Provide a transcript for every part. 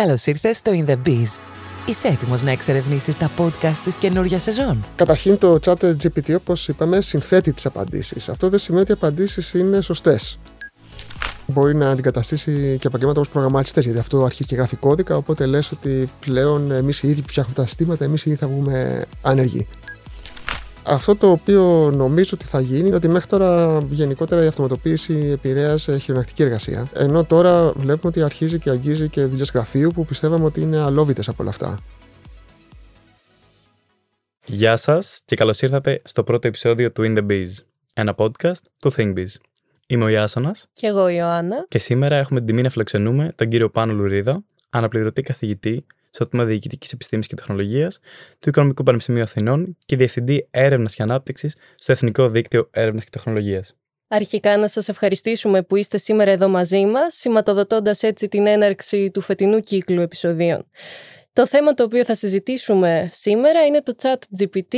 Καλώς ήρθες στο In The Biz. Είσαι έτοιμος να εξερευνήσεις τα podcast της καινούργια σεζόν; Καταρχήν το chat GPT, όπως είπαμε, συνθέτει τις απαντήσεις. Αυτό δεν σημαίνει ότι οι απαντήσεις είναι σωστές. Μπορεί να αντικαταστήσει και επαγγέλματα όπως προγραμματιστές, γιατί αυτό αρχίζει και γράφει κώδικα. Οπότε λες ότι πλέον εμείς οι ίδιοι που φτιάχνουμε τα συστήματα, εμείς οι ίδιοι θα βγούμε άνεργοι. Αυτό το οποίο νομίζω ότι θα γίνει είναι ότι μέχρι τώρα γενικότερα η αυτοματοποίηση επηρέασε χειρονακτική εργασία. Ενώ τώρα βλέπουμε ότι αρχίζει και αγγίζει και δουλειές γραφείου που πιστεύαμε ότι είναι αλόβητες από όλα αυτά. Γεια σας και καλώς ήρθατε στο πρώτο επεισόδιο του In the Biz, ένα podcast του ThinkBiz. Είμαι ο Ιάσονας. Και εγώ η Ιωάννα. Και σήμερα έχουμε την τιμή να φιλοξενούμε τον κύριο Πάνο Λουρίδα, αναπληρωτή καθηγητή στο τμήμα Διοικητικής Επιστήμης και Τεχνολογίας του Οικονομικού Πανεπιστημίου Αθηνών και Διευθυντή Έρευνας και Ανάπτυξης στο Εθνικό Δίκτυο Έρευνας και Τεχνολογίας. Αρχικά να σας ευχαριστήσουμε που είστε σήμερα εδώ μαζί μας, σηματοδοτώντας έτσι την έναρξη του φετινού κύκλου επεισοδίων. Το θέμα το οποίο θα συζητήσουμε σήμερα είναι το ChatGPT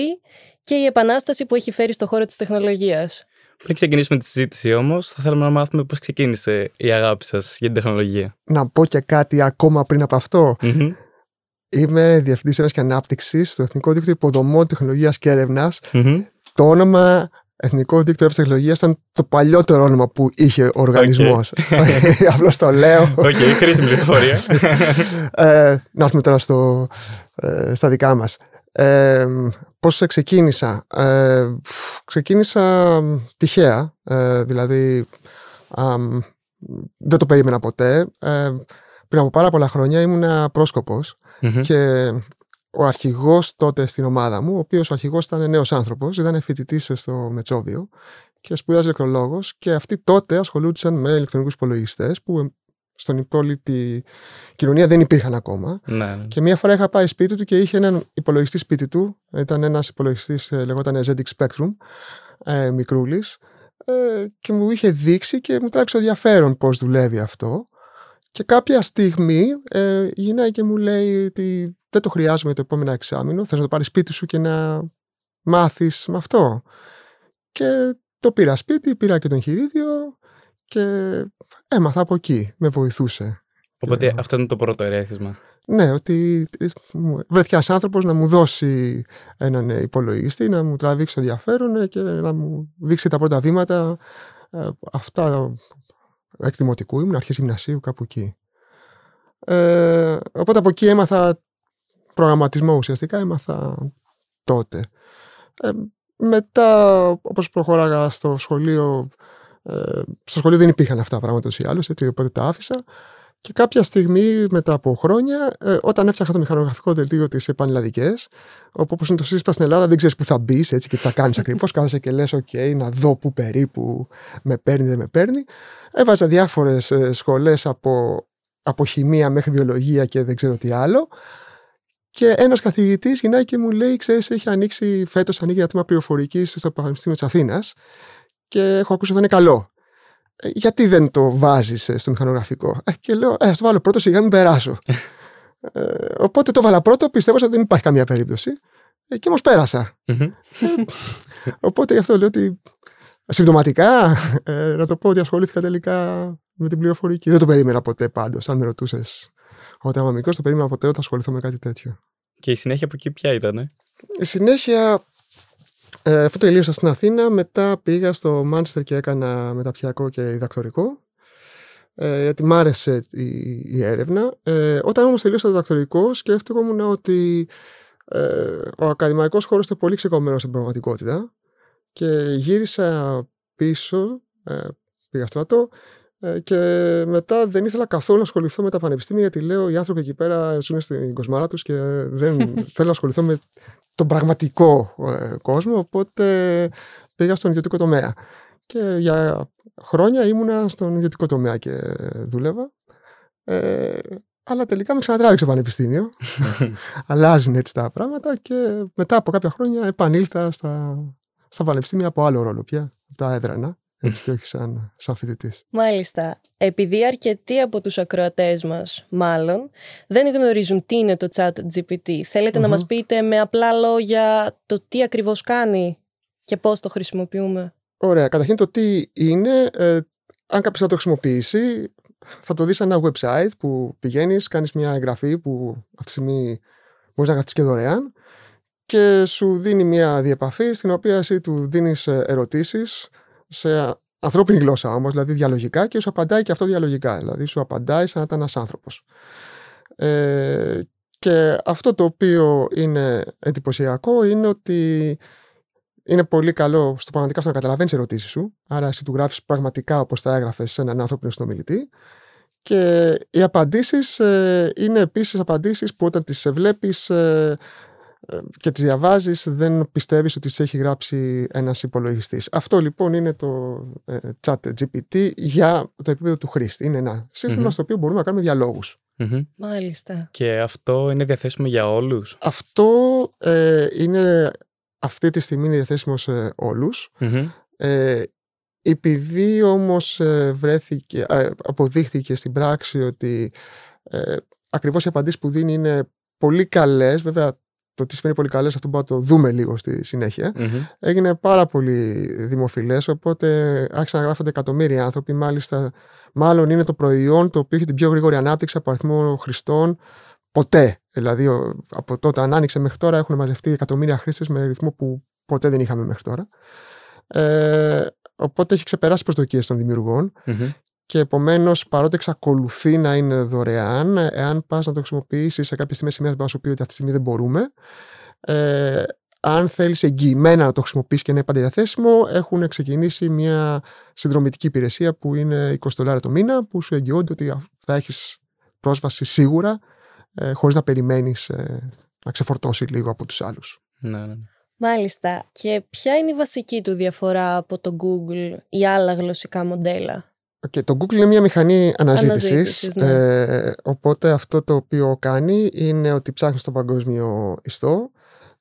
και η επανάσταση που έχει φέρει στο χώρο της τεχνολογίας. Πριν ξεκινήσουμε τη συζήτηση όμως, θα θέλαμε να μάθουμε πώς ξεκίνησε η αγάπη σας για την τεχνολογία. Να πω και κάτι ακόμα πριν από αυτό. Mm-hmm. Είμαι διευθυντής έρευνα και ανάπτυξης στο Εθνικό Δίκτυο Υποδομών Τεχνολογίας και ερευνα mm-hmm. Το όνομα Εθνικό Δίκτυο Έρευνας Τεχνολογίας ήταν το παλιότερο όνομα που είχε ο οργανισμός. Okay. Απλώς το λέω. OK, okay, χρήσιμη πληροφορία. ε, να έρθουμε τώρα στο, ε, στα δικά μας. Ε, πώς ξεκίνησα; Ε, ξεκίνησα τυχαία, ε, δηλαδή δεν το περίμενα ποτέ. Ε, πριν από πάρα πολλά χρόνια ήμουν και ο αρχηγός τότε στην ομάδα μου, ο οποίος ο αρχηγός ήταν νέος άνθρωπος, ήταν φοιτητής στο Μετσόβιο και σπουδάζει ηλεκτρολόγος και αυτοί τότε ασχολούνταν με ηλεκτρονικούς υπολογιστές που στον υπόλοιπη κοινωνία δεν υπήρχαν ακόμα. Ναι, ναι. Και μία φορά είχα πάει σπίτι του και είχε έναν υπολογιστή σπίτι του. Ήταν ένας υπολογιστής, ε, λεγόταν ZX Spectrum, ε, μικρούλης. Ε, και μου είχε δείξει και μου τράβηξε ενδιαφέρον πώς δουλεύει αυτό. Και κάποια στιγμή ε, γυρνάει και μου λέει ότι δεν το χρειάζομαι το επόμενο εξάμεινο. Θες να το πάρεις σπίτι σου και να μάθεις με αυτό. Και το πήρα σπίτι, πήρα και τον χειρίδιο και έμαθα από εκεί. Με βοηθούσε. Οπότε αυτό είναι το πρώτο ερέθισμα. Ναι, ότι βρέθηκε ένας άνθρωπος να μου δώσει έναν υπολογιστή, να μου τραβήξει ενδιαφέρον και να μου δείξει τα πρώτα βήματα. Ε, αυτά εκδημοτικού ήμουν, αρχής γυμνασίου, κάπου εκεί. Ε, οπότε από εκεί έμαθα προγραμματισμό ουσιαστικά, έμαθα τότε. Ε, μετά, όπως προχώραγα στο σχολείο, ε, στο σχολείο δεν υπήρχαν αυτά τα πράγματα ή άλλως, έτσι, οπότε τα άφησα. Και κάποια στιγμή μετά από χρόνια, ε, όταν έφτιαχα το μηχανογραφικό δελτίο της Πανελλαδικέ, όπου όπως είναι το σύστημα στην Ελλάδα, δεν ξέρεις που θα μπεις έτσι και τι θα κάνεις ακριβώς. Κάθεσαι και λες: OK, να δω που περίπου με παίρνει, δεν με παίρνει. Έβαζα διάφορες σχολές από, από χημεία μέχρι βιολογία και δεν ξέρω τι άλλο. Και ένας καθηγητής γυρνάει και μου λέει: Ξέρεις, έχει ανοίξει φέτος ανοίγει ένα τμήμα πληροφορικής στο Πανεπιστήμιο της Αθήνας και έχω ακούσει ότι θα είναι καλό. Ε, γιατί δεν το βάζεις ε, στο μηχανογραφικό; Ε, και λέω, ε, ας το βάλω πρώτο σιγά μην περάσω. ε, οπότε το βάλα πρώτο, πιστεύω ότι δεν υπάρχει καμία περίπτωση. Ε, και όμως πέρασα. οπότε γι' αυτό λέω ότι συμπτωματικά να το πω ότι ασχολήθηκα τελικά με την πληροφορική. Δεν το περίμενα ποτέ πάντως, αν με ρωτούσες όταν ήμουν μικρό, το περίμενα ποτέ ότι θα ασχοληθώ με κάτι τέτοιο. Και η συνέχεια από εκεί ποια ήταν, Η συνέχεια ε, αφού τελείωσα στην Αθήνα, μετά πήγα στο Μάντσεστερ και έκανα μεταπτυχιακό και διδακτορικό. Ε, γιατί μ' άρεσε η, η έρευνα. Ε, όταν όμως τελείωσα το διδακτορικό, σκέφτομαι ότι ε, ο ακαδημαϊκός χώρος ήταν πολύ ξεκομμένος στην πραγματικότητα και γύρισα πίσω, ε, πήγα στρατό ε, και μετά δεν ήθελα καθόλου να ασχοληθώ με τα πανεπιστήμια γιατί λέω οι άνθρωποι εκεί πέρα ζουν στην κοσμάρα τους και δεν θέλω να ασχοληθώ με τον πραγματικό ε, κόσμο, οπότε πήγα στον ιδιωτικό τομέα. Και για χρόνια ήμουνα στον ιδιωτικό τομέα και δούλευα. Ε, αλλά τελικά με ξανατράβηξε το πανεπιστήμιο. Αλλάζουν έτσι τα πράγματα και μετά από κάποια χρόνια επανήλθα στα, στα πανεπιστήμια από άλλο ρόλο πια, τα έδρανα έτσι και όχι σαν, σαν φοιτητής. Μάλιστα. Επειδή αρκετοί από τους ακροατές μας, μάλλον, δεν γνωρίζουν τι είναι το chat GPT, θέλετε να μας πείτε με απλά λόγια το τι ακριβώς κάνει και πώς το χρησιμοποιούμε; Ωραία. Καταρχήν το τι είναι, ε, αν κάποιος θα το χρησιμοποιήσει, θα το δεις ένα website που πηγαίνεις, κάνεις μια εγγραφή που αυτή τη στιγμή μπορείς να γραφτείς και δωρεάν και σου δίνει μια διεπαφή στην οποία εσύ του δίνεις ε, ερωτήσεις σε ανθρώπινη γλώσσα όμως, δηλαδή διαλογικά και σου απαντάει και αυτό διαλογικά, δηλαδή σου απαντάει σαν να ήταν ένας άνθρωπος. Ε, και αυτό το οποίο είναι εντυπωσιακό είναι ότι είναι πολύ καλό στο πραγματικά στο να καταλαβαίνεις τι ερωτήσεις σου. Άρα, εσύ του γράφεις πραγματικά όπως τα έγραφες σε έναν άνθρωπο συνομιλητή. Και οι απαντήσεις ε, είναι επίσης απαντήσεις που όταν τις βλέπεις ε, ε, και τις διαβάζεις δεν πιστεύεις ότι σε έχει γράψει ένας υπολογιστής. Αυτό λοιπόν είναι το ε, chat GPT για το επίπεδο του χρήστη. Είναι ένα στο οποίο μπορούμε να κάνουμε διαλόγους. Μάλιστα. Και αυτό είναι διαθέσιμο για όλους; Αυτό ε, είναι αυτή τη στιγμή είναι διαθέσιμο σε ολους Ε, επειδή όμως ε, βρέθηκε, αποδείχθηκε στην πράξη ότι ε, ακριβώς οι απαντήσεις που δίνει είναι πολύ καλές, βέβαια το τι σημαίνει πολύ καλές αυτό μπορούμε να το δούμε λίγο στη συνεχεια έγινε πάρα πολύ δημοφιλές οπότε άρχισαν να γράφονται εκατομμύρια άνθρωποι μάλιστα μάλλον είναι το προϊόν το οποίο έχει την πιο γρήγορη ανάπτυξη από αριθμό χρηστών ποτέ. Δηλαδή, από τότε αν άνοιξε μέχρι τώρα έχουν μαζευτεί εκατομμύρια χρήστες με ρυθμό που ποτέ δεν είχαμε μέχρι τώρα. Ε, οπότε έχει ξεπεράσει τις προσδοκίες των δημιουργων Και επομένως, παρότι εξακολουθεί να είναι δωρεάν, εάν πας να το χρησιμοποιήσεις σε κάποια στιγμή, σημεία που σου πει ότι αυτή τη στιγμή δεν μπορούμε, ε, αν θέλεις εγγυημένα να το χρησιμοποιήσεις και να είναι πάντα διαθέσιμο, έχουν ξεκινήσει μια συνδρομητική υπηρεσία που είναι 20 δολάρια το μήνα, που σου εγγυώνται ότι θα έχεις πρόσβαση σίγουρα ε, χωρίς να περιμένεις ε, να ξεφορτώσει λίγο από τους άλλους. Ναι, ναι, ναι. Μάλιστα. Και ποια είναι η βασική του διαφορά από το Google ή άλλα γλωσσικά μοντέλα; Okay, το Google είναι μια μηχανή αναζήτησης, ναι. ε, οπότε αυτό το οποίο κάνει είναι ότι ψάχνει στον παγκόσμιο ιστό,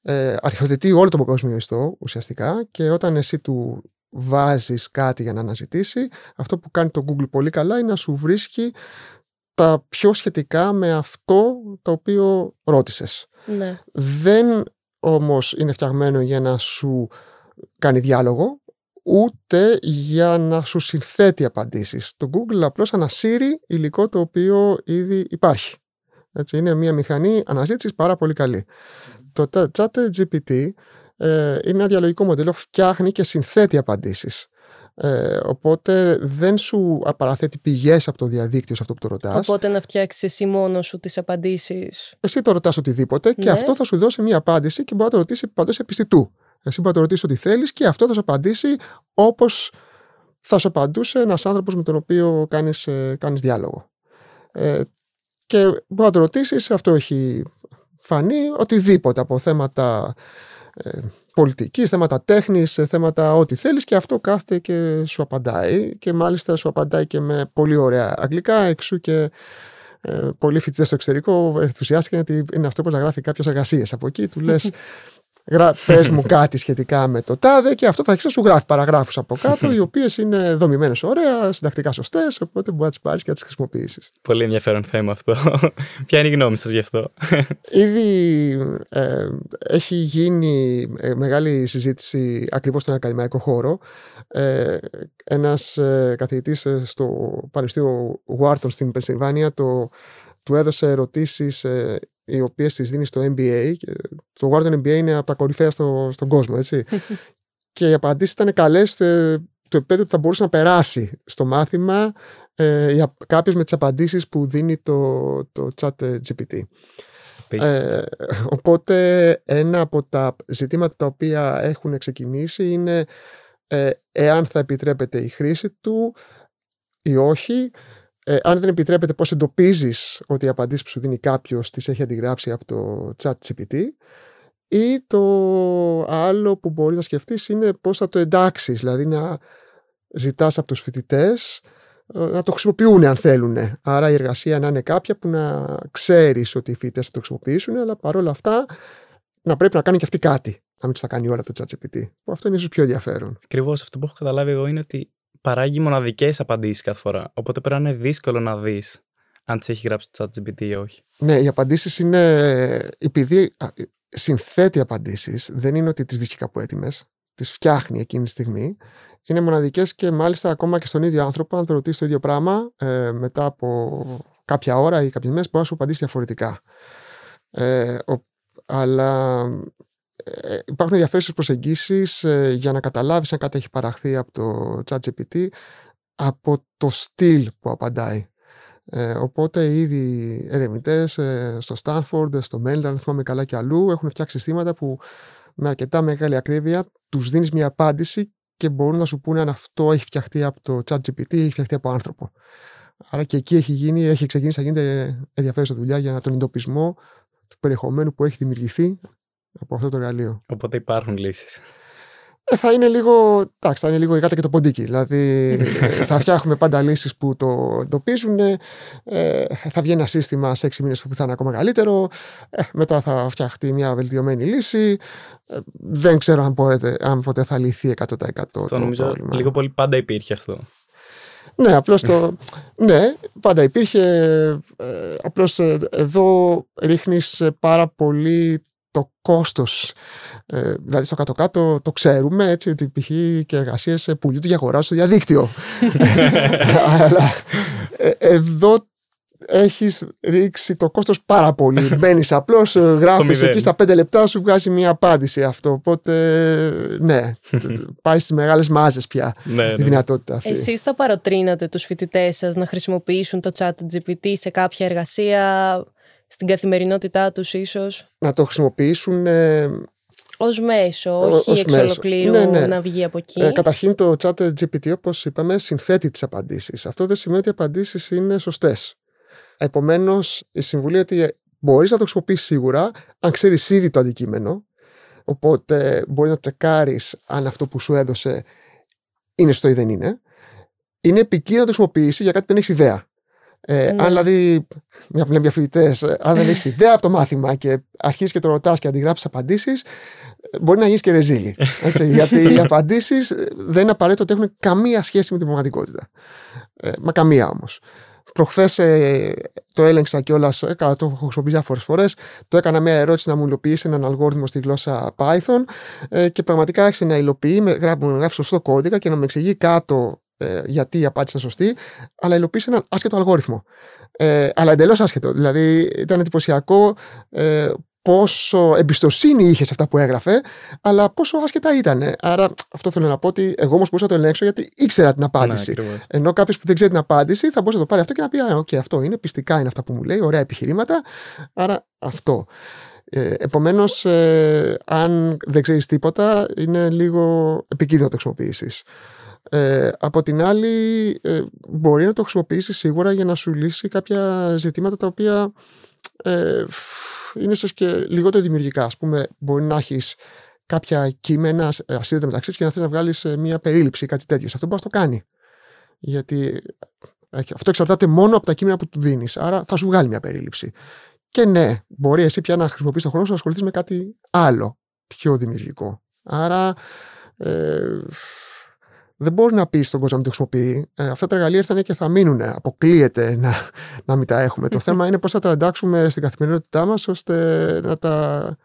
ε, αρχιοθετεί όλο τον παγκόσμιο ιστό ουσιαστικά και όταν εσύ του βάζεις κάτι για να αναζητήσει, αυτό που κάνει το Google πολύ καλά είναι να σου βρίσκει τα πιο σχετικά με αυτό το οποίο ρώτησες. Ναι. Δεν όμως είναι φτιαγμένο για να σου κάνει διάλογο, ούτε για να σου συνθέτει απαντήσεις. Το Google απλώς ανασύρει υλικό το οποίο ήδη υπάρχει. Έτσι, είναι μια μηχανή αναζήτησης πάρα πολύ καλή. Το chat GPT ε, είναι ένα διαλογικό μοντέλο, φτιάχνει και συνθέτει απαντήσεις. Ε, οπότε δεν σου παραθέτει πηγές από το διαδίκτυο σε αυτό που το ρωτάς. Οπότε να φτιάξεις εσύ μόνος σου τις απαντήσεις. Εσύ το ρωτάς οτιδήποτε και Ναι. αυτό θα σου δώσει μια απάντηση και μπορεί να το ρωτήσει παντός επιστητού. Εσύ μπορείς να το ρωτήσεις ό,τι θέλεις και αυτό θα σου απαντήσει όπως θα σου απαντούσε ένας άνθρωπος με τον οποίο κάνεις κάνεις διάλογο. Ε, και μπορείς να το ρωτήσεις, αυτό έχει φανεί, οτιδήποτε από θέματα ε, πολιτικής, θέματα τέχνης, θέματα ό,τι θέλεις και αυτό κάθεται και σου απαντάει και μάλιστα σου απαντάει και με πολύ ωραία αγγλικά εξού και ε, πολλοί φοιτητές στο εξωτερικό ενθουσιάστηκαν γιατί είναι αυτός που να γράφει κάποιο εργασίες από εκεί. Του λες, πες μου κάτι σχετικά με το τάδε και αυτό θα αρχίσει να σου γράφει παραγράφους από κάτω, οι οποίες είναι δομημένες ωραία, συντακτικά σωστές, οπότε μπορείς να τις πάρεις και να τις χρησιμοποιήσεις. Πολύ ενδιαφέρον θέμα αυτό. Ποια είναι η γνώμη σας γι' αυτό; Ήδη ε, έχει γίνει ε, μεγάλη συζήτηση ακριβώς στον ακαδημαϊκό χώρο. Ε, ένας ε, καθηγητής ε, στο Πανεπιστήμιο Wharton στην Πενσιλβάνια το, του έδωσε ερωτήσεις ε, οι οποίες τις δίνει στο MBA. Και Το Wharton MBA είναι από τα κορυφαία στο, στον κόσμο, έτσι. και οι απαντήσεις ήταν καλές ε, το επίπεδο που θα μπορούσε να περάσει στο μάθημα ε, για κάποιες με τις απαντήσεις που δίνει το, το chat ε, GPT. Ε, οπότε ένα από τα ζητήματα τα οποία έχουν ξεκινήσει είναι ε, εάν θα επιτρέπεται η χρήση του ή όχι. Ε, αν δεν επιτρέπεται πώς εντοπίζεις ότι οι απαντήσεις που σου δίνει κάποιος τις έχει αντιγράψει από το chat GPT ή το άλλο που μπορείς να σκεφτείς είναι πώς θα το εντάξεις, δηλαδή να ζητάς από τους φοιτητές να το χρησιμοποιούν αν θέλουν. Άρα η εργασία να είναι κάποια που να ξέρεις ότι οι φοιτητές θα το χρησιμοποιήσουν, αλλά παρόλα αυτά να πρέπει να κάνει και αυτοί κάτι. Να μην του τα κάνει όλα το ChatGPT. Που αυτό είναι ίσως πιο ενδιαφέρον. Ακριβώς αυτό που έχω καταλάβει εγώ είναι ότι παράγει μοναδικές απαντήσεις κάθε φορά. Οπότε πρέπει να είναι δύσκολο να δεις αν τις έχει γράψει το ChatGPT ή όχι. Ναι, οι απαντήσεις είναι. Επειδή συνθέτει απαντήσεις, δεν είναι ότι τις βρίσκει κάπου έτοιμες. τις φτιάχνει εκείνη τη στιγμή είναι μοναδικές και μάλιστα ακόμα και στον ίδιο άνθρωπο αν το ρωτήσεις το ίδιο πράγμα ε, μετά από κάποια ώρα ή κάποιες μέρες μπορεί να σου απαντήσει διαφορετικά. Ε, ο, αλλά ε, υπάρχουν ενδιαφέρουσες προσεγγίσεις ε, για να καταλάβεις αν κάτι έχει παραχθεί από το ChatGPT από το στυλ που απαντάει. Ε, οπότε ήδη ερευνητές ε, στο Stanford, στο Maryland, αν θυμάμαι καλά και αλλού, έχουν φτιάξει συστήματα που με αρκετά μεγάλη ακρίβεια τους δίνεις μια απάντηση και μπορούν να σου πούνε αν αυτό έχει φτιαχτεί από το ChatGPT ή έχει φτιαχτεί από άνθρωπο. Άρα και εκεί έχει, γίνει, έχει ξεκινήσει να γίνεται ενδιαφέρουσα δουλειά για τον εντοπισμό του περιεχομένου που έχει δημιουργηθεί από αυτό το εργαλείο. Οπότε υπάρχουν λύσεις. Ε, θα είναι λίγο, εντάξει, θα είναι λίγο η γάτα και το ποντίκι. Δηλαδή θα φτιάχνουμε πάντα λύσεις που το εντοπίζουν. Ε, θα βγει ένα σύστημα σε έξι μήνες που θα είναι ακόμα καλύτερο. Ε, μετά θα φτιαχτεί μια βελτιωμένη λύση. Ε, δεν ξέρω αν, μπορείτε, αν ποτέ θα λυθεί 100% το, το νομίζω πρόβλημα. λίγο πολύ πάντα υπήρχε αυτό. Ναι, απλώς το... ναι, πάντα υπήρχε. Ε, απλώς ε, εδώ ρίχνεις πάρα πολύ το κόστος. Ε, δηλαδή στο κάτω-κάτω το ξέρουμε έτσι ότι π.χ. και εργασίες πουλούνται για αγορά στο διαδίκτυο. Αλλά ε, εδώ έχεις ρίξει το κόστος πάρα πολύ. Μπαίνεις απλώς, γράφεις εκεί στα πέντε λεπτά, σου βγάζει μια απάντηση αυτό. Οπότε, ναι, πάει στις μεγάλες μάζες πια Ναι, η ναι. δυνατότητα αυτή. Εσείς θα παροτρύνατε τους φοιτητές σας να χρησιμοποιήσουν το chat GPT σε κάποια εργασία, στην καθημερινότητά τους ίσως, Να το χρησιμοποιήσουν. Ε, ως μέσο, Ω- όχι ως εξ μέσο. ολοκλήρου Ναι, ναι. να βγει από εκεί. ε, καταρχήν το chat GPT, όπως είπαμε, συνθέτει τις απαντήσεις. Αυτό δεν σημαίνει ότι οι απαντήσεις είναι σωστές. Επομένως, η συμβουλή είναι ότι μπορείς να το χρησιμοποιήσει σίγουρα, αν ξέρεις ήδη το αντικείμενο. Οπότε μπορεί να τσεκάρεις αν αυτό που σου έδωσε είναι σωστό ή δεν είναι. Είναι επικίνδυνο να το χρησιμοποιήσει για κάτι που δεν έχεις ιδέα. Ε, Ναι. Αν δηλαδή, μια που λέμε για φοιτητέ, αν δεν έχεις ιδέα από το μάθημα και αρχίζεις και το ρωτάς και αντιγράψεις απαντήσεις, μπορεί να γίνεις και ρεζίλη. Έτσι, γιατί οι απαντήσεις δεν είναι απαραίτητο ότι έχουν καμία σχέση με την πραγματικότητα. Ε, μα καμία όμως. Προχθές ε, το έλεγξα κιόλας, ε, καλά, το έχω χρησιμοποιήσει διάφορες φορές. Το έκανα μια ερώτηση να μου υλοποιήσει έναν αλγόριθμο στη γλώσσα Python ε, και πραγματικά άρχισε να υλοποιεί, με, γράφει, με γράφει σωστό κώδικα και να με εξηγεί κάτω ε, γιατί η απάντηση είναι σωστή, αλλά υλοποίησε έναν άσχετο αλγόριθμο. Ε, αλλά εντελώς άσχετο. Δηλαδή ήταν εντυπωσιακό ε, πόσο εμπιστοσύνη είχε σε αυτά που έγραφε, αλλά πόσο άσχετα ήταν. Άρα αυτό θέλω να πω ότι εγώ όμως μπορούσα να το ελέγξω γιατί ήξερα την Ναι, απάντηση. ακριβώς. Ενώ κάποιος που δεν ξέρει την απάντηση θα μπορούσε να το πάρει αυτό και να πει: Α, οκ, αυτό είναι, πειστικά είναι αυτά που μου λέει, ωραία επιχειρήματα. Άρα αυτό. Ε, Επομένως, αν δεν ξέρεις τίποτα, είναι λίγο επικίνδυνο να το χρησιμοποιήσεις. Ε, από την άλλη, ε, μπορεί να το χρησιμοποιήσει σίγουρα για να σου λύσει κάποια ζητήματα τα οποία ε, είναι ίσως και λιγότερο δημιουργικά. Α πούμε, μπορεί να έχεις κάποια κείμενα ε, ασύνδετα μεταξύ τους και να θες να βγάλεις μια περίληψη ή κάτι τέτοιο. Σε Αυτό μπορείς να το κάνει. Γιατί ε, αυτό εξαρτάται μόνο από τα κείμενα που του δίνεις. Άρα θα σου βγάλει μια περίληψη. Και ναι, μπορεί εσύ πια να χρησιμοποιήσει τον χρόνο σου να ασχοληθείς με κάτι άλλο, πιο δημιουργικό. Άρα ε, δεν μπορεί να πεις στον κόσμο να μην το χρησιμοποιεί. Ε, αυτά τα εργαλεία ήρθαν και θα μείνουν. Αποκλείεται να, να μην τα έχουμε. το θέμα είναι πώς θα τα εντάξουμε στην καθημερινότητά μας ώστε να τα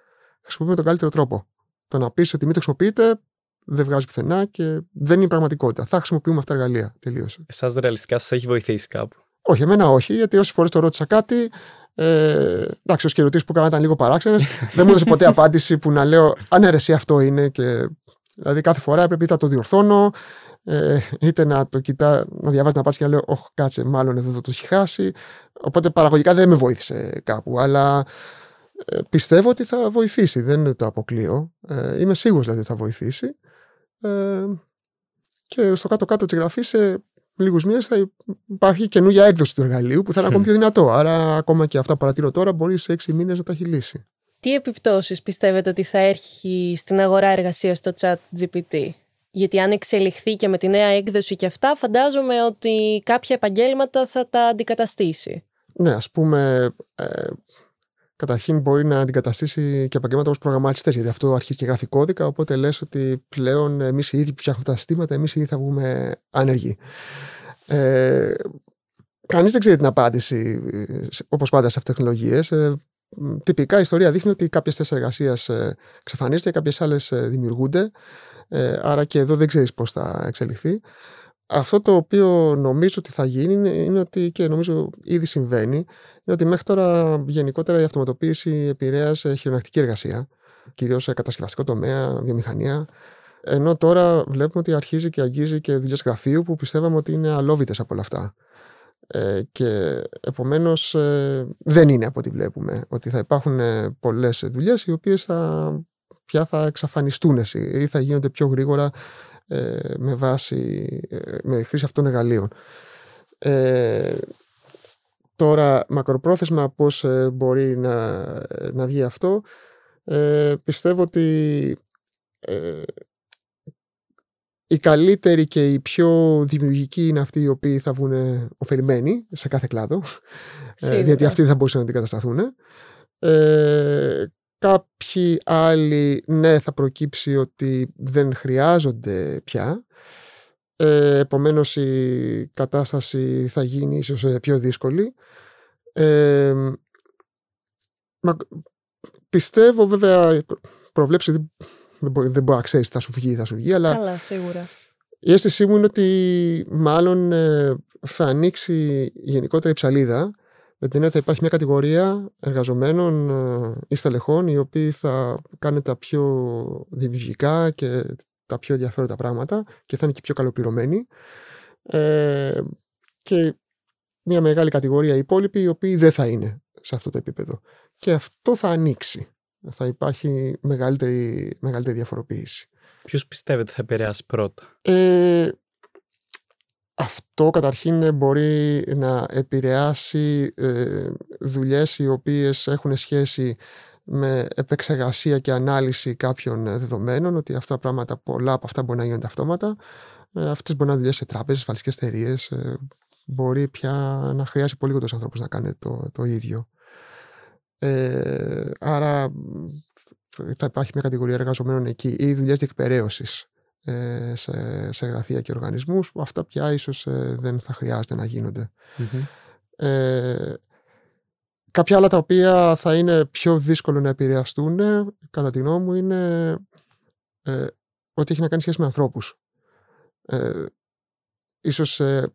χρησιμοποιούμε με τον καλύτερο τρόπο. Το να πεις ότι μην το χρησιμοποιείτε δεν βγάζει πουθενά και δεν είναι η πραγματικότητα. Θα χρησιμοποιούμε αυτά τα εργαλεία. Τελείωσε. Εσάς ρεαλιστικά σας έχει βοηθήσει κάπου; Όχι, εμένα όχι, γιατί όσες φορές το ρώτησα κάτι. Ε, εντάξει, ως και ερωτήσει που έκανα ήταν λίγο παράξενες. δεν μου έδωσε ποτέ απάντηση που να λέω Αν ναι, ρε, εσύ αυτό είναι. Και, δηλαδή κάθε φορά έπρεπε είτε να το διορθώνω, ε, είτε να το κοιτά, να διαβάζει την απάντηση και να λέω Όχι, κάτσε, μάλλον εδώ θα το έχει χάσει. Οπότε παραγωγικά δεν με βοήθησε κάπου. Αλλά ε, πιστεύω ότι θα βοηθήσει. Δεν το αποκλείω. Ε, είμαι σίγουρος δηλαδή ότι θα βοηθήσει. Ε, και στο κάτω-κάτω της γραφής σε λίγους μήνες θα υπάρχει καινούργια έκδοση του εργαλείου που θα είναι ακόμη πιο δυνατό. Άρα, ακόμα και αυτά που παρατηρώ τώρα μπορεί σε έξι μήνες να τα έχει λύσει. Τι επιπτώσεις πιστεύετε ότι θα έχει στην αγορά εργασίας το chat GPT? Γιατί αν εξελιχθεί και με τη νέα έκδοση και αυτά, φαντάζομαι ότι κάποια επαγγέλματα θα τα αντικαταστήσει. Ναι, ας πούμε, ε, καταρχήν μπορεί να αντικαταστήσει και επαγγέλματα όπως προγραμματιστές, γιατί αυτό αρχίζει και γράφει κώδικα. Οπότε λες ότι πλέον εμείς οι ίδιοι που φτιάχνουμε τα συστήματα, εμείς οι ίδιοι θα βγούμε άνεργοι. Ε, Κανείς δεν ξέρει την απάντηση, όπως πάντα σε αυτές τις τεχνολογίες. Ε, τυπικά η ιστορία δείχνει ότι κάποιες θέσεις εργασίας εξαφανίζονται, κάποιες άλλες δημιουργούνται. Ε, άρα και εδώ δεν ξέρεις πώς θα εξελιχθεί. Αυτό το οποίο νομίζω ότι θα γίνει είναι, είναι ότι και νομίζω ήδη συμβαίνει είναι ότι μέχρι τώρα γενικότερα η αυτοματοποίηση επηρέασε χειρονακτική εργασία κυρίως σε κατασκευαστικό τομέα, βιομηχανία ενώ τώρα βλέπουμε ότι αρχίζει και αγγίζει και δουλειές γραφείου που πιστεύαμε ότι είναι αλόβητες από όλα αυτά. Ε, και επομένως ε, δεν είναι από ό,τι βλέπουμε ότι θα υπάρχουν ε, πολλές δουλειές οι οποίες θα, πια θα εξαφανιστούν ή θα γίνονται πιο γρήγορα ε, με βάση με χρήση αυτών των εργαλείων. Ε, τώρα μακροπρόθεσμα πώς μπορεί να, να βγει αυτό πιστεύω ότι οι καλύτεροι και οι πιο δημιουργικοί είναι αυτοί οι οποίοι θα βγουν ωφελημένοι σε κάθε κλάδο. Ε, γιατί αυτοί θα μπορούσαν να αντικατασταθούν. Ε, κάποιοι άλλοι, ναι, θα προκύψει ότι δεν χρειάζονται πια. Ε, επομένως η κατάσταση θα γίνει ίσως ε, πιο δύσκολη. Ε, μα, πιστεύω βέβαια προβλέψει δεν μπορεί, δεν μπορεί να ξέρεις θα σου βγει ή θα σου βγει. Αλλά Καλά, σίγουρα. Η αίσθησή μου είναι ότι μάλλον ε, θα ανοίξει γενικότερα η ψαλίδα με την έννοια θα υπάρχει μια κατηγορία εργαζομένων ε, ή στελεχών οι οποίοι θα κάνουν τα πιο δημιουργικά και τα πιο ενδιαφέροντα πράγματα και θα είναι και πιο καλοπληρωμένοι. Ε, και μια μεγάλη κατηγορία υπόλοιποι οι οποίοι δεν θα είναι σε αυτό το επίπεδο. Και αυτό θα ανοίξει θα υπάρχει μεγαλύτερη, μεγαλύτερη διαφοροποίηση. Ποιος πιστεύετε θα επηρεάσει πρώτα; Ε, αυτό καταρχήν μπορεί να επηρεάσει ε, δουλειές οι οποίες έχουν σχέση με επεξεργασία και ανάλυση κάποιων δεδομένων, ότι αυτά τα πράγματα, πολλά από αυτά μπορεί να γίνονται αυτόματα. Ε, αυτές μπορεί να δουλειές σε τράπεζες, ασφαλιστικές εταιρείες. Ε, μπορεί πια να χρειάζεται πολύ λιγότερους ανθρώπους να κάνουν το, το ίδιο. Ε, άρα θα υπάρχει μια κατηγορία εργαζομένων εκεί ή δουλειές διεκπαιρέωσης ε, σε, σε γραφεία και οργανισμούς αυτά πια ίσως ε, δεν θα χρειάζεται να γίνονται. Ε, κάποια άλλα τα οποία θα είναι πιο δύσκολο να επηρεαστούν κατά τη γνώμη μου είναι ε, ότι έχει να κάνει σχέση με ανθρώπους. Ε, ίσως ε,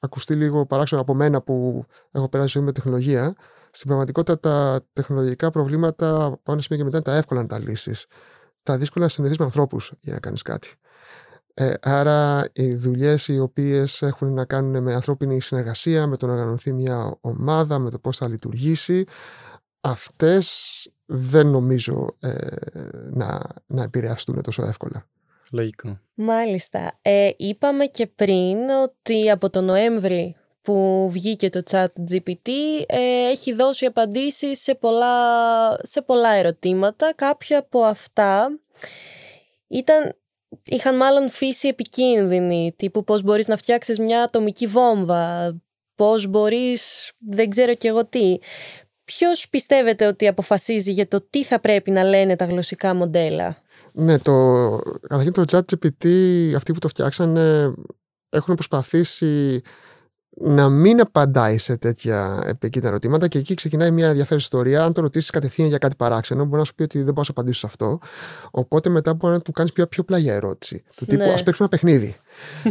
ακουστεί λίγο παράξενο από μένα που έχω περάσει ζωή με τεχνολογία στην πραγματικότητα τα τεχνολογικά προβλήματα από ένα σημείο και μετά είναι τα εύκολα να τα λύσεις. Τα δύσκολα να συνδεθεί με ανθρώπους για να κάνεις κάτι. Ε, άρα οι δουλειές οι οποίες έχουν να κάνουν με ανθρώπινη συνεργασία, με το να οργανωθεί μια ομάδα, με το πώς θα λειτουργήσει, αυτές δεν νομίζω ε, να, να επηρεαστούν τόσο εύκολα. Λογικό. Μάλιστα. Ε, είπαμε και πριν ότι από τον Νοέμβρη που βγήκε το chat GPT ε, έχει δώσει απαντήσεις σε πολλά, σε πολλά ερωτήματα. Κάποια από αυτά ήταν, είχαν μάλλον φύση επικίνδυνη, τύπου πώς μπορείς να φτιάξεις μια ατομική βόμβα, πώς μπορείς, δεν ξέρω κι εγώ τι. Ποιος πιστεύετε ότι αποφασίζει για το τι θα πρέπει να λένε τα γλωσσικά μοντέλα; Ναι, το, καταρχήν το chat GPT, αυτοί που το φτιάξανε έχουν προσπαθήσει να μην απαντάει σε τέτοια επικίνδυνα ερωτήματα και εκεί ξεκινάει μια ενδιαφέρουσα ιστορία. Αν το ρωτήσεις κατευθείαν για κάτι παράξενο, μπορεί να σου πει ότι δεν μπορώ να απαντήσω σε αυτό. Οπότε μετά μπορεί να του κάνεις πιο, πιο πλάγια ερώτηση. Του τύπου, ναι. ας παίξουμε ένα παιχνίδι.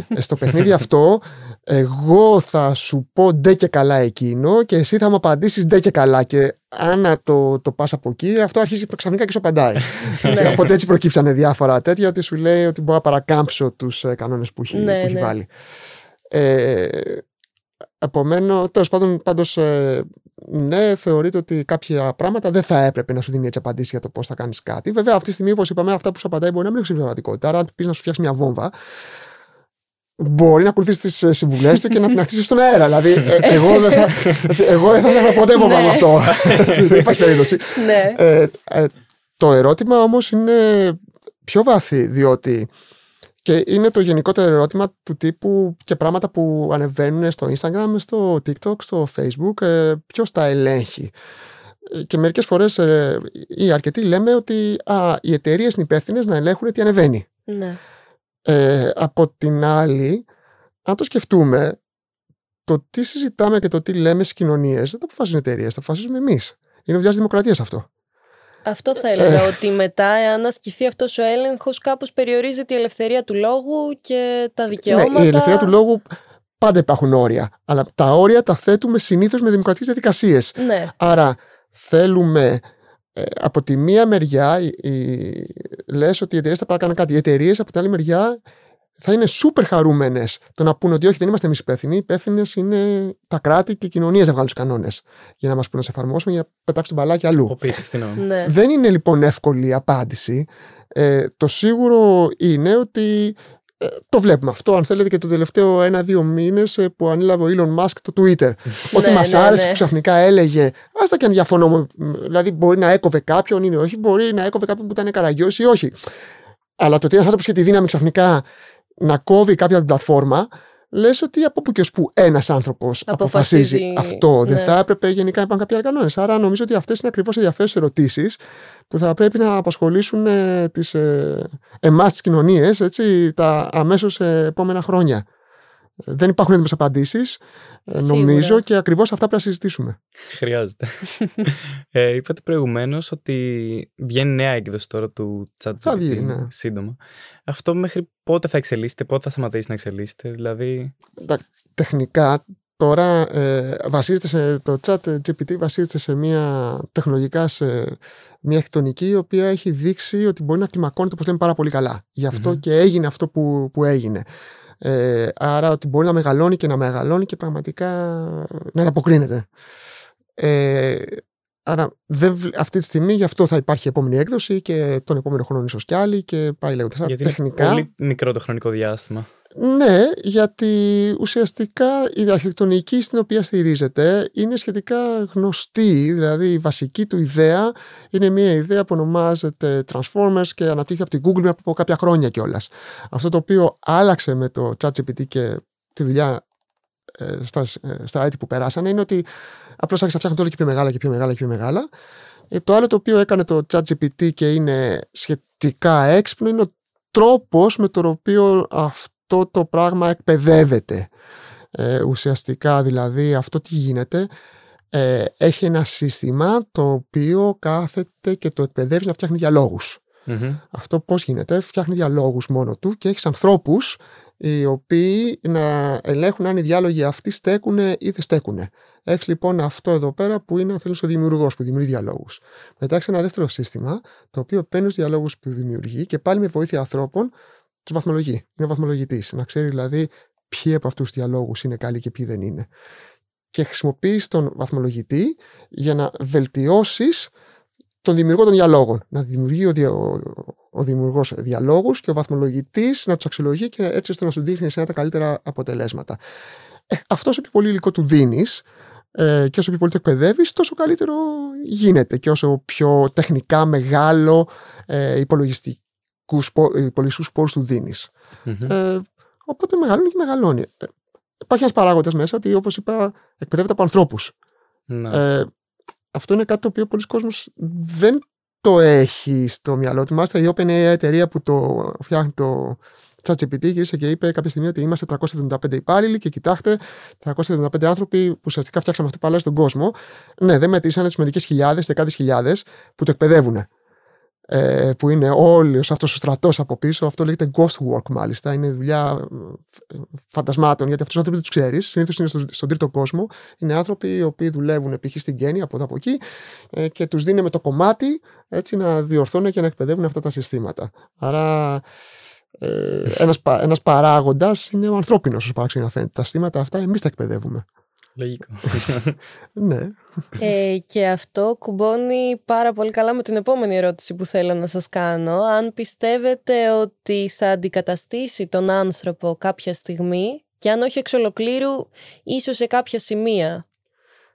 Ε, στο παιχνίδι αυτό, εγώ θα σου πω ντε και καλά εκείνο και εσύ θα μου απαντήσεις ντε και καλά. Και αν το, το πας από εκεί, αυτό αρχίζει ξαφνικά και σου απαντάει. ναι. Οπότε έτσι προκύψανε διάφορα τέτοια, ότι σου λέει ότι μπορώ να παρακάμψω τους ε, κανόνες που έχει, ναι, που έχει ναι. βάλει. Ε, Επομένω, τέλος πάντων, πάντως, ε, ναι, θεωρείται ότι κάποια πράγματα δεν θα έπρεπε να σου δίνει έτσι απαντήσεις για το πώς θα κάνεις κάτι. Βέβαια, αυτή τη στιγμή, όπως είπαμε, αυτά που σου απαντάει μπορεί να μην έχουν πραγματικότητα. Άρα, αν πεις να σου φτιάξει μια βόμβα, μπορεί να ακολουθήσεις τις ε, συμβουλές του και να την ακτίσει στον αέρα. Δηλαδή, ε, εγώ δεν θα, εγώ δεν θα ήθελα ποτέ βόμβα με αυτό. δεν υπάρχει περίπτωση. Ναι. το ερώτημα όμως είναι πιο βαθύ, διότι και είναι το γενικότερο ερώτημα του τύπου και πράγματα που ανεβαίνουν στο Instagram, στο TikTok, στο Facebook, ε, ποιος τα ελέγχει. Ε, και μερικές φορές ε, ή αρκετοί λέμε ότι α, οι εταιρείες είναι υπεύθυνες να ελέγχουν τι ανεβαίνει. Ναι. Ε, από την άλλη, αν το σκεφτούμε, το τι συζητάμε και το τι λέμε στις κοινωνίες δεν το αποφασίζουν οι εταιρείες, το αποφασίζουμε εμείς. Είναι δουλειά της δημοκρατίας αυτό. Αυτό θα έλεγα, ότι μετά, εάν ασκηθεί αυτός ο έλεγχος, κάπως περιορίζεται η ελευθερία του λόγου και τα δικαιώματα. Ναι, η ελευθερία του λόγου πάντα υπάρχουν όρια. Αλλά τα όρια τα θέτουμε συνήθως με δημοκρατικές διαδικασίες. Ναι. Άρα θέλουμε ε, από τη μία μεριά η, η, λες ότι οι εταιρείες θα κάνουν κάτι. Οι εταιρείες από την άλλη μεριά θα είναι σούπερ χαρούμενες το να πούνε ότι όχι, δεν είμαστε εμείς υπεύθυνοι. Οι υπεύθυνες είναι τα κράτη και οι κοινωνίε να βγάλουν τους κανόνες για να μας πούνε να σε εφαρμόσουμε για να πετάξουν τον μπαλάκι αλλού. Ναι. Δεν είναι λοιπόν εύκολη η απάντηση. Ε, το σίγουρο είναι ότι ε, το βλέπουμε αυτό, αν θέλετε, και το τελευταίο ένα-δύο μήνες ε, που ανέλαβε ο Elon Musk το Twitter. Ότι Ναι, μας ναι, άρεσε ναι. που ξαφνικά έλεγε, άστα και αν διαφωνώ, δηλαδή μπορεί να έκοβε κάποιον ή όχι, μπορεί να έκοβε κάποιον που ήταν καραγκιός ή όχι. Αλλά το ότι ένα άνθρωπο είχε τη δύναμη ξαφνικά να κόβει κάποια από την πλατφόρμα, λες ότι από πού και ως που ένας άνθρωπος αποφασίζει Αποφασίζει, αυτό. Δεν ναι. θα έπρεπε γενικά να υπάρχουν κάποιοι άλλοι κανόνε. Άρα νομίζω ότι αυτές είναι ακριβώς ενδιαφέρουσες ερωτήσεις που θα πρέπει να απασχολήσουν ε, τις, ε, εμάς τις κοινωνίες έτσι, τα αμέσως ε, επόμενα χρόνια. Ε, Δεν υπάρχουν έτοιμες απαντήσεις, ε, Σίγουρα. νομίζω, και ακριβώς αυτά πρέπει να συζητήσουμε. Χρειάζεται. ε, είπατε προηγουμένως ότι βγαίνει νέα έκδοση τώρα του ChatGPT Θα βγει, ναι. σύντομα. Αυτό μέχρι πότε θα εξελίσσεται, πότε θα σταματήσει να εξελίσσεται, δηλαδή. Τα τεχνικά τώρα ε, βασίζεται σε, το chat GPT βασίζεται σε μια τεχνολογικά σε μια αρχιτεκτονική η οποία έχει δείξει ότι μπορεί να κλιμακώνεται όπως λέμε πάρα πολύ καλά. Γι' αυτό Μμμ. και έγινε αυτό που, που έγινε. Ε, άρα ότι μπορεί να μεγαλώνει και να μεγαλώνει και πραγματικά να ανταποκρίνεται. Ε, άρα δεν, βλ- αυτή τη στιγμή γι' αυτό θα υπάρχει επόμενη έκδοση και τον επόμενο χρόνο ίσως κι άλλη και πάει λέγοντας. Άρα, γιατί τεχνικά, είναι πολύ μικρό το χρονικό διάστημα. Ναι, γιατί ουσιαστικά η αρχιτεκτονική στην οποία στηρίζεται είναι σχετικά γνωστή, δηλαδή η βασική του ιδέα είναι μια ιδέα που ονομάζεται Transformers και αναπτύχθηκε από την Google πριν από κάποια χρόνια κιόλας. Αυτό το οποίο άλλαξε με το ChatGPT και τη δουλειά ε, στα, ε, στα έτη που περάσανε είναι ότι απλώς άρχισε να φτιάχνουν όλο και πιο μεγάλα και πιο μεγάλα και πιο μεγάλα. Ε, το άλλο το οποίο έκανε το ChatGPT και είναι σχετικά έξυπνο είναι ο τρόπος με τον οποίο αυτό το πράγμα εκπαιδεύεται. Ε, ουσιαστικά δηλαδή αυτό τι γίνεται ε, έχει ένα σύστημα το οποίο κάθεται και το εκπαιδεύεις να φτιάχνει διαλόγους. Μμμ. Αυτό πώς γίνεται, φτιάχνει διαλόγους μόνο του και έχεις ανθρώπους οι οποίοι να ελέγχουν αν οι διάλογοι αυτοί στέκουν ή δεν στέκουν. Έχεις λοιπόν αυτό εδώ πέρα που είναι αν θέλεις, ο δημιουργός που δημιουργεί διαλόγους. Μετά έχεις ένα δεύτερο σύστημα το οποίο παίρνεις του διαλόγους που δημιουργεί και πάλι με βοήθεια ανθρώπων τους βαθμολογεί. Είναι βαθμολογητής. Να ξέρει δηλαδή ποιοι από αυτούς τους διαλόγους είναι καλοί και ποιοι δεν είναι. Και χρησιμοποιείς τον βαθμολογητή για να βελτιώσεις τον δημιουργό των διαλόγων. Να δημιουργεί ο, δια, ο, ο δημιουργός διαλόγους και ο βαθμολογητής να τους αξιολογεί και έτσι ώστε να σου δείχνει εσένα τα καλύτερα αποτελέσματα. Ε, αυτός όσο πιο πολύ υλικό του δίνεις ε, και όσο πιο πολύ το εκπαιδεύεις, τόσο καλύτερο γίνεται. Και όσο πιο τεχνικά μεγάλο ε, υπολογιστικούς πόρου του δίνεις. Μμμ. Ε, οπότε μεγαλώνει και μεγαλώνει. Ε, υπάρχει ένας παράγοντας μέσα ότι, όπως είπα, εκπαιδεύεται από ανθρώπους. Ναι. Ε, αυτό είναι κάτι το οποίο πολλοί κόσμος δεν το έχει στο μυαλό του. Μάλιστα η OpenAI εταιρεία που το φτιάχνει το ChatGPT γύρισε και είπε κάποια στιγμή ότι είμαστε 375 υπάλληλοι και κοιτάξτε, 375 άνθρωποι που ουσιαστικά φτιάξαμε αυτό που αλλάζει τον κόσμο. Ναι, δεν μετρήσανε τις μερικές χιλιάδες, δεκάδες χιλιάδες που το εκπαιδεύουν. Ε, που είναι όλος αυτός ο στρατός από πίσω. Αυτό λέγεται ghost work, μάλιστα. Είναι δουλειά ε, φαντασμάτων, γιατί αυτούς τους άνθρωπου δεν τους ξέρεις. Συνήθως είναι στο, στον τρίτο κόσμο. Είναι άνθρωποι οι οποίοι δουλεύουν π.χ. στην Κένια, από εδώ από εκεί, ε, και τους δίνει με το κομμάτι έτσι να διορθώνουν και να εκπαιδεύουν αυτά τα συστήματα. Άρα ε, ένας, πα- ένας παράγοντας είναι ο ανθρώπινος όσο παράξενο να φαίνεται. Τα συστήματα αυτά εμείς τα εκπαιδεύουμε. Λογικό. Ναι. Ε, και αυτό κουμπώνει πάρα πολύ καλά με την επόμενη ερώτηση που θέλω να σας κάνω. Αν πιστεύετε ότι θα αντικαταστήσει τον άνθρωπο κάποια στιγμή και αν όχι εξ ολοκλήρου, ίσως σε κάποια σημεία.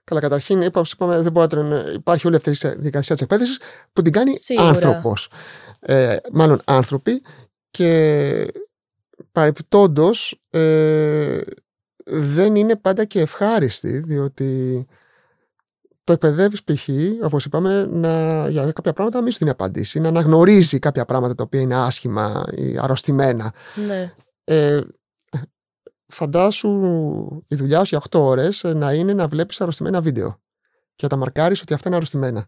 Καλά, καταρχήν είπα, όπως είπαμε, δεν μπορεί να τον- υπάρχει όλη αυτή η διαδικασία της εκπαίδευσης που την κάνει Σίγουρα. άνθρωπος. Ε, μάλλον άνθρωποι και παρεπιπτόντως ε, δεν είναι πάντα και ευχάριστη, διότι το εκπαιδεύεις π.χ., όπως είπαμε, να, για κάποια πράγματα να μην σου δίνει απαντήσει, να αναγνωρίζει κάποια πράγματα τα οποία είναι άσχημα ή αρρωστημένα. Ναι. Ε, φαντάσου η δουλειά σου για 8 ώρες ε, να είναι να βλέπεις αρρωστημένα βίντεο και να τα μαρκάρεις ότι αυτά είναι αρρωστημένα.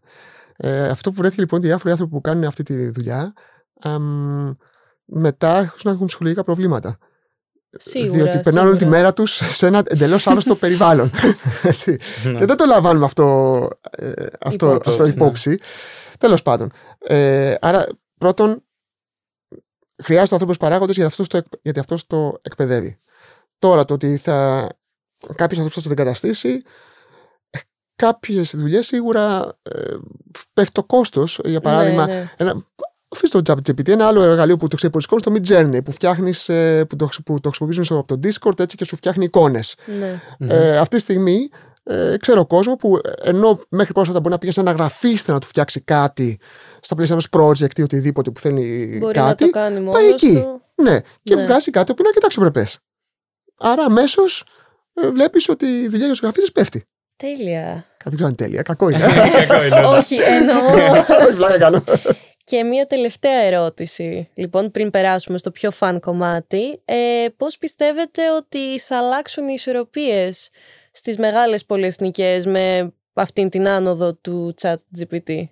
Ε, αυτό που βρέθηκε λοιπόν διάφοροι άνθρωποι που κάνουν αυτή τη δουλειά αμ, μετά έχουν να έχουν ψυχολογικά προβλήματα. Σίγουρα, διότι περνάνε όλη τη σίγουρα. μέρα τους σε ένα εντελώς άρρωστο περιβάλλον. Έτσι. Ναι. Και δεν το λαμβάνουμε αυτό, ε, αυτό, Υπόψη, αυτό ναι. υπόψη. Τέλος πάντων. Ε, άρα, πρώτον, χρειάζεται ο άνθρωπος παράγοντε γιατί αυτός το, εκ- γιατί αυτός το εκπαιδεύει. Τώρα, το ότι θα, κάποιος άνθρωπος θα το εγκαταστήσει, κάποιες δουλειές σίγουρα ε, πέφτει το κόστος. Για παράδειγμα, Ναι, ναι. ένα, αφήστε το ChatGPT, ένα άλλο εργαλείο που το ξέρει πολλοί κόσμος, το Mid Journey, που, φτιάχνεις, ε, που, το, που το χρησιμοποιήσουμε στο- από το Discord έτσι και σου φτιάχνει εικόνες. ναι. Ε, αυτή τη στιγμή ε, ξέρω κόσμο που ενώ μέχρι πρόσφατα μπορεί να πήγε σε ένα γραφίστε να του φτιάξει κάτι στα πλαίσια ενός project ή οτιδήποτε που θέλει Μπορεί να κάτι. το κάνει μόνος πάει εκεί. του. Ναι, και Ναι. βγάζει κάτι που είναι αρκετά αξιοπρεπέ. Άρα αμέσως ε, βλέπεις ότι η δουλειά για τους γραφίτε πέφτει. Τέλεια. Κάτι δεν ξέρω αν είναι τέλεια, κακό είναι. Κακό είναι, ναι. Όχι, εννοώ. Όχι, βλάκα κάνω. Και μία τελευταία ερώτηση, λοιπόν, πριν περάσουμε στο πιο φαν κομμάτι. Ε, πώς πιστεύετε ότι θα αλλάξουν οι ισορροπίες στις μεγάλες πολυεθνικές με αυτήν την άνοδο του chat GPT.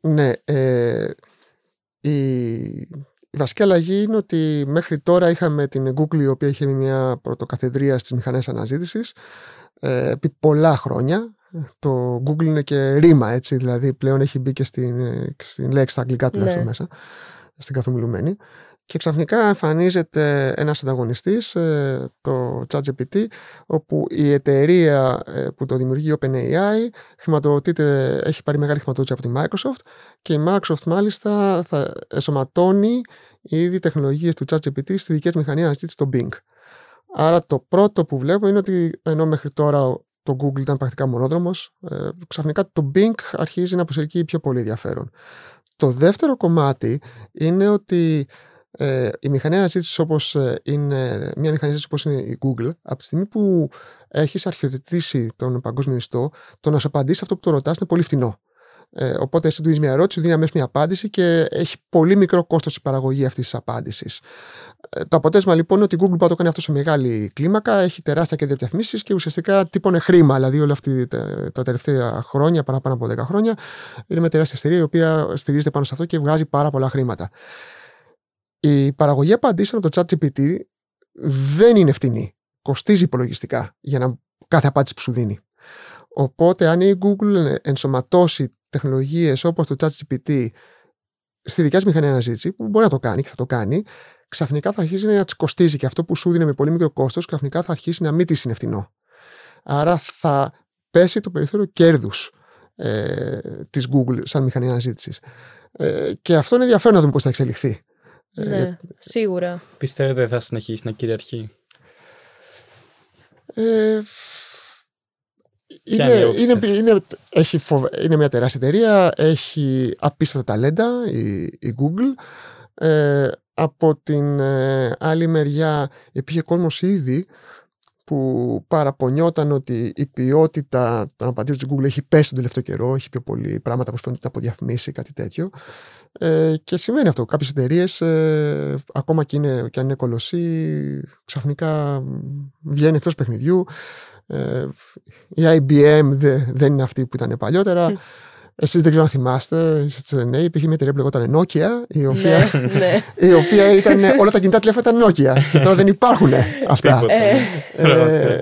Ναι, ε, η, η βασική αλλαγή είναι ότι μέχρι τώρα είχαμε την Google η οποία είχε μια πρωτοκαθεδρία στις μηχανές αναζήτησης ε, επί πολλά χρόνια. Το Google είναι και ρήμα έτσι, δηλαδή πλέον έχει μπει και στην, ε, και στην λέξη στα αγγλικά τουλάχιστον Ναι. μέσα, στην καθομιλουμένη. Και ξαφνικά εμφανίζεται ένας ανταγωνιστής, ε, το ChatGPT, όπου η εταιρεία ε, που το δημιουργεί, η OpenAI, χρηματοδοτείται, έχει πάρει μεγάλη χρηματοδότηση από τη Microsoft και η Microsoft μάλιστα θα εσωματώνει ήδη τεχνολογίες του ChatGPT στη δική της μηχανή αναζήτησης στο Bing. Άρα το πρώτο που βλέπω είναι ότι ενώ μέχρι τώρα το Google ήταν πρακτικά μονόδρομος, ε, ξαφνικά το Bing αρχίζει να προσελκύει πιο πολύ ενδιαφέρον. Το δεύτερο κομμάτι είναι ότι ε, η μηχανή αναζήτησης όπως ε, είναι, μια μηχανή αναζήτησης όπως είναι η Google, από τη στιγμή που έχεις αρχιοθετήσει τον παγκόσμιο ιστό, το να σου απαντήσει αυτό που το ρωτάς είναι πολύ φθηνό. Ε, οπότε εσύ του δίνεις μια ερώτηση, του δίνει αμέσως μια απάντηση και έχει πολύ μικρό κόστος η παραγωγή αυτής της απάντησης. Ε, το αποτέλεσμα λοιπόν είναι ότι η Google πάει το κάνει αυτό σε μεγάλη κλίμακα, έχει τεράστια κέντρα διαφημίσεις και ουσιαστικά τύπωνε χρήμα. Δηλαδή όλα αυτά τα, τα τελευταία χρόνια, παραπάνω από 10 χρόνια, είναι μια τεράστια εταιρεία η οποία στηρίζεται πάνω σε αυτό και βγάζει πάρα πολλά χρήματα. Η παραγωγή απαντήσεων από το ChatGPT δεν είναι φτηνή. Κοστίζει υπολογιστικά για να, κάθε απάντηση που σου δίνει. Οπότε, αν η Google ενσωματώσει τεχνολογίες όπως το ChatGPT στη δικιά της μηχανή αναζήτηση, που μπορεί να το κάνει και θα το κάνει, ξαφνικά θα αρχίσει να της κοστίζει και αυτό που σου δίνει με πολύ μικρό κόστος, ξαφνικά θα αρχίσει να μην της είναι φτηνό. Άρα θα πέσει το περιθώριο κέρδους ε, της Google σαν μηχανή αναζήτησης. Ε, και αυτό είναι ενδιαφέρον να δούμε πώς θα εξελιχθεί. Ε, Ναι, σίγουρα. Πιστεύετε θα συνεχίσει να κυριαρχεί; Ε, Ποια είναι, είναι η όψη είναι, σας; είναι, έχει φοβε- είναι μια τεράστια εταιρεία, έχει απίστευτα ταλέντα η, η Google. Ε, από την ε, άλλη μεριά υπήρχε κόσμος ήδη που παραπονιόταν ότι η ποιότητα των απαντήσεων της Google έχει πέσει τον τελευταίο καιρό, έχει πιο πολύ πράγματα που φαίνονται από διαφημίσει, κάτι τέτοιο. Ε, και σημαίνει αυτό. Κάποιες εταιρείες, ε, ακόμα και, είναι, και αν είναι κολοσσοί, ξαφνικά βγαίνει εκτός παιχνιδιού. Ε, η IBM δε- δεν είναι αυτή που ήταν παλιότερα. Εσείς δεν ξέρω αν θυμάστε, είστε νέοι, υπήρχε μια εταιρεία που λεγόταν Nokia, η οποία, ναι, ναι. η οποία ήταν, όλα τα κινητά τηλέφωνα ήταν Nokia. Και τώρα δεν υπάρχουν αυτά. Τίποτα. Ε, Ε,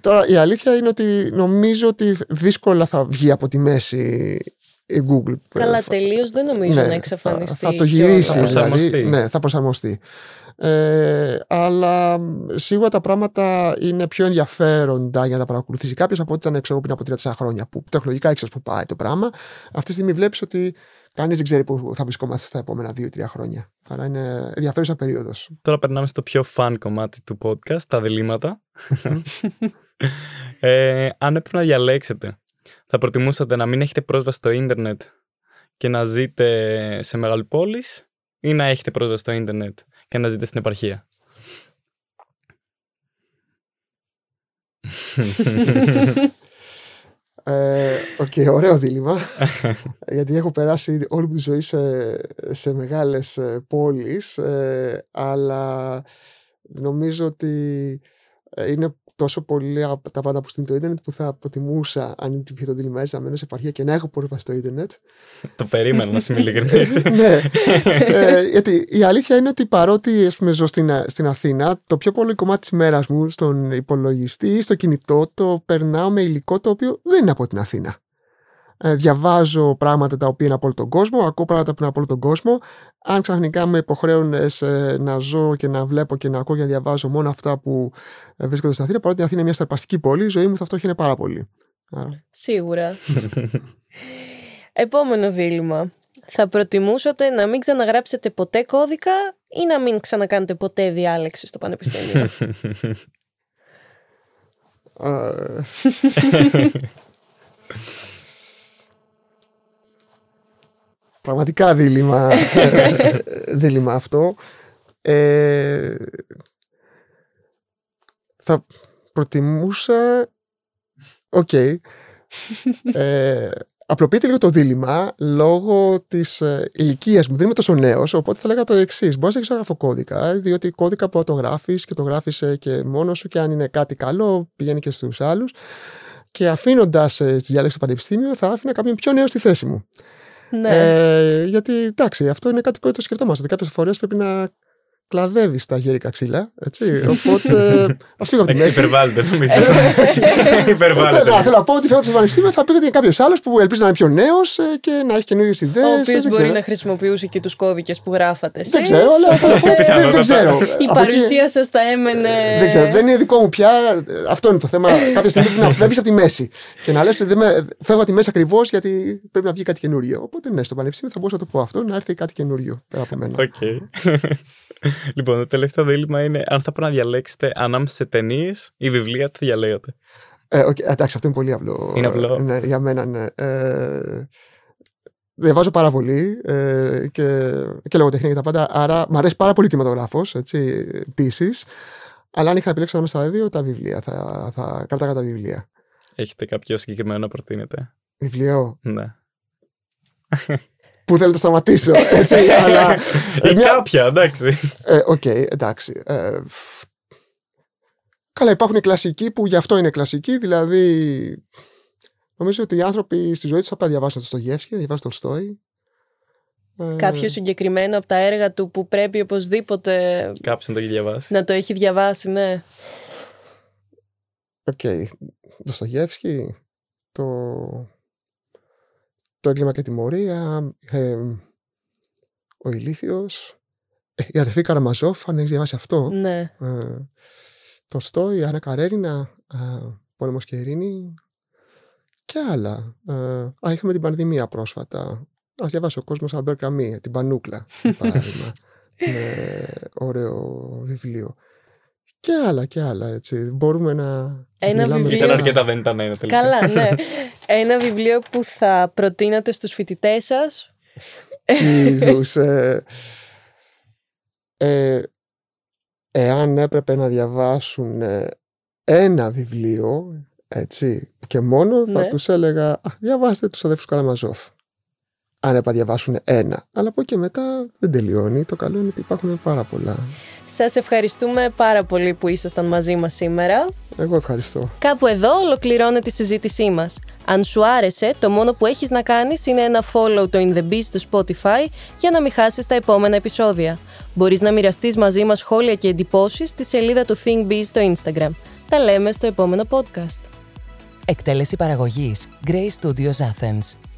τώρα η αλήθεια είναι ότι νομίζω ότι δύσκολα θα βγει από τη μέση η Google. Καλά, Ε, τελείως δεν νομίζω ναι, να εξαφανιστεί. Θα, θα το κιόλας. γυρίσει. Θα προσαρμοστεί. δηλαδή, ναι, θα προσαρμοστεί. Ε, αλλά σίγουρα τα πράγματα είναι πιο ενδιαφέροντα για να τα παρακολουθήσει κάποιος από ό,τι ήταν ξέρω, πριν από 3-4 χρόνια. Που τεχνολογικά ήξερες που πάει το πράγμα. Αυτή τη στιγμή βλέπεις ότι κανείς δεν ξέρει πού θα βρισκόμαστε στα επόμενα 2-3 χρόνια. Άρα είναι ενδιαφέρουσα περίοδος. Τώρα περνάμε στο πιο fun κομμάτι του podcast, τα διλήμματα. ε, αν έπρεπε να διαλέξετε, θα προτιμούσατε να μην έχετε πρόσβαση στο ίντερνετ και να ζείτε σε μεγάλη πόλεις ή να έχετε πρόσβαση στο ίντερνετ; Και να ζείτε στην επαρχία. Ε, Οκ, ωραίο δίλημμα. γιατί έχω περάσει όλη μου τη ζωή σε, σε μεγάλες ε, πόλεις, ε, αλλά νομίζω ότι ε, είναι τόσο πολύ από τα πάντα που στείλει το ίντερνετ που θα προτιμούσα αν είναι το δίλημα να μένω σε επαρχία και να έχω πρόσβαση στο ίντερνετ. το περίμενα να είμαι ειλικρινής. ναι. Ε, γιατί η αλήθεια είναι ότι παρότι ας πούμε, ζω στην, στην Αθήνα, το πιο πολύ κομμάτι της μέρα μου στον υπολογιστή ή στο κινητό το περνάω με υλικό το οποίο δεν είναι από την Αθήνα. Ε, διαβάζω πράγματα τα οποία είναι από όλο τον κόσμο, ακούω πράγματα που είναι από όλο τον κόσμο. Αν ξαφνικά με υποχρέουν να ζω και να βλέπω και να ακούω και να διαβάζω μόνο αυτά που ε, βρίσκονται στην Αθήνα, παρότι η Αθήνα είναι μια στερπαστική πόλη, η ζωή μου θα φτώχυνε πάρα πολύ. Σίγουρα. Επόμενο δίλημα. Θα προτιμούσατε να μην ξαναγράψετε ποτέ κώδικα ή να μην ξανακάνετε ποτέ διάλεξη στο πανεπιστήμιο; Πραγματικά δίλημμα, ε, δίλημμα αυτό. Ε, θα προτιμούσα... OK. Okay. Ε, απλοποιείται λίγο το δίλημμα λόγω της ε, ηλικίας μου. Δεν είμαι τόσο νέος, οπότε θα λέγα το εξής. Μπορείς να έχεις γράφω κώδικα, διότι κώδικα που το γράφεις και το γράφει και μόνος σου και αν είναι κάτι καλό, πηγαίνει και στους άλλους. Και αφήνοντας τη διάλεξη στο πανεπιστήμιο, θα άφηνα κάποιον πιο νέο στη θέση μου. Ναι. Ε, γιατί εντάξει, αυτό είναι κάτι που το σκεφτόμαστε. Ότι κάποιες φορές πρέπει να κλαδεύει τα γέρικα ξύλα. Έτσι. Οπότε. Α φύγω από τη μέση. Υπερβάλλεται, νομίζω. Υπερβάλλεται. Ναι, θέλω να πω ότι φεύγω στο πανεπιστήμιο θα πήγα για κάποιο άλλο που ελπίζει να είναι πιο νέο ε, και να έχει καινούριε ιδέε. Ο οποίο μπορεί να χρησιμοποιούσε και του κώδικε που γράφατε. Δεν ξέρω, αλλά δεν ξέρω. Η παρουσία σα θα έμενε. Δεν ξέρω, δεν είναι δικό μου πια. Αυτό είναι το θέμα. Κάποια στιγμή πρέπει να φεύγει από τη μέση και να λε ότι φεύγω από τη μέση ακριβώ γιατί πρέπει να βγει κάτι καινούριο. Οπότε ναι, στο πανεπιστήμιο θα μπορούσα να το πω αυτό, να έρθει κάτι καινούριο πέρα από μένα. Λοιπόν, το τελευταίο δίλημα είναι αν θα πρέπει να διαλέξετε ανάμεσα σε ταινίες ή βιβλία, τι θα διαλέγατε. Ε, okay, εντάξει, αυτό είναι πολύ απλό. Είναι απλό. Ναι, για μένα, ναι. Ε, διαβάζω πάρα πολύ ε, και, και λογοτεχνία και τα πάντα. Άρα μου αρέσει πάρα πολύ κινηματογράφος, επίσης. Αλλά αν είχα επιλέξει ανάμεσα στα δύο, τα βιβλία. Θα, θα κρατάγα τα βιβλία. Έχετε κάποιο συγκεκριμένο να προτείνετε; Βιβλίο; Ναι. Πού θέλω να σταματήσω. Έτσι, αλλά, Ή μια... κάποια, εντάξει. Ε, OK, okay, εντάξει. Ε, καλά, υπάρχουν οι κλασικοί που γι' αυτό είναι κλασικοί. Δηλαδή, νομίζω ότι οι άνθρωποι στη ζωή τους θα διαβάσουν το Ντοστογιέφσκι, θα διαβάσουν το Τολστόι. Ε, Κάποιο συγκεκριμένο από τα έργα του που πρέπει οπωσδήποτε. Κάποιο να το έχει διαβάσει. Να το έχει διαβάσει, ναι. OK. Okay. Ντοστογιέφσκι, το το έγκλημα και τιμωρία, ε, ο ηλίθιος, ε, η αδερφή Καραμαζόφ, αν έχεις διαβάσει αυτό. Ναι. Ε, Τολστόι, Άννα Καρένινα, ε, Πόλεμος και Ειρήνη και άλλα. Ε, α, είχαμε την πανδημία πρόσφατα. Α διαβάσει ο κόσμος Αλμπέρ Καμί, την Πανούκλα, παράδειγμα. με ωραίο βιβλίο. Και άλλα και άλλα, έτσι. Μπορούμε να. Ένα βιβλίο. Ήταν αρκετά, δεν ήταν ένα τελικά. Καλά, ναι. ένα βιβλίο που θα προτείνατε στους φοιτητές σας. Είδους. Ε, ε, εάν έπρεπε να διαβάσουν ε, ένα βιβλίο, έτσι, και μόνο θα ναι. τους έλεγα α, διαβάστε τους αδέρφους Καραμαζόφ. Αν έπρεπε να διαβάσουν ένα. Αλλά από εκεί μετά δεν τελειώνει. Το καλό είναι ότι υπάρχουν πάρα πολλά. Σας ευχαριστούμε πάρα πολύ που ήσασταν μαζί μας σήμερα. Εγώ ευχαριστώ. Κάπου εδώ ολοκληρώνεται η συζήτησή μας. Αν σου άρεσε, το μόνο που έχεις να κάνεις είναι ένα follow το In The Biz στο Spotify για να μην χάσεις τα επόμενα επεισόδια. Μπορείς να μοιραστείς μαζί μας σχόλια και εντυπώσεις στη σελίδα του Think Biz στο Instagram. Τα λέμε στο επόμενο podcast. Εκτέλεση παραγωγής Grey Studios Athens.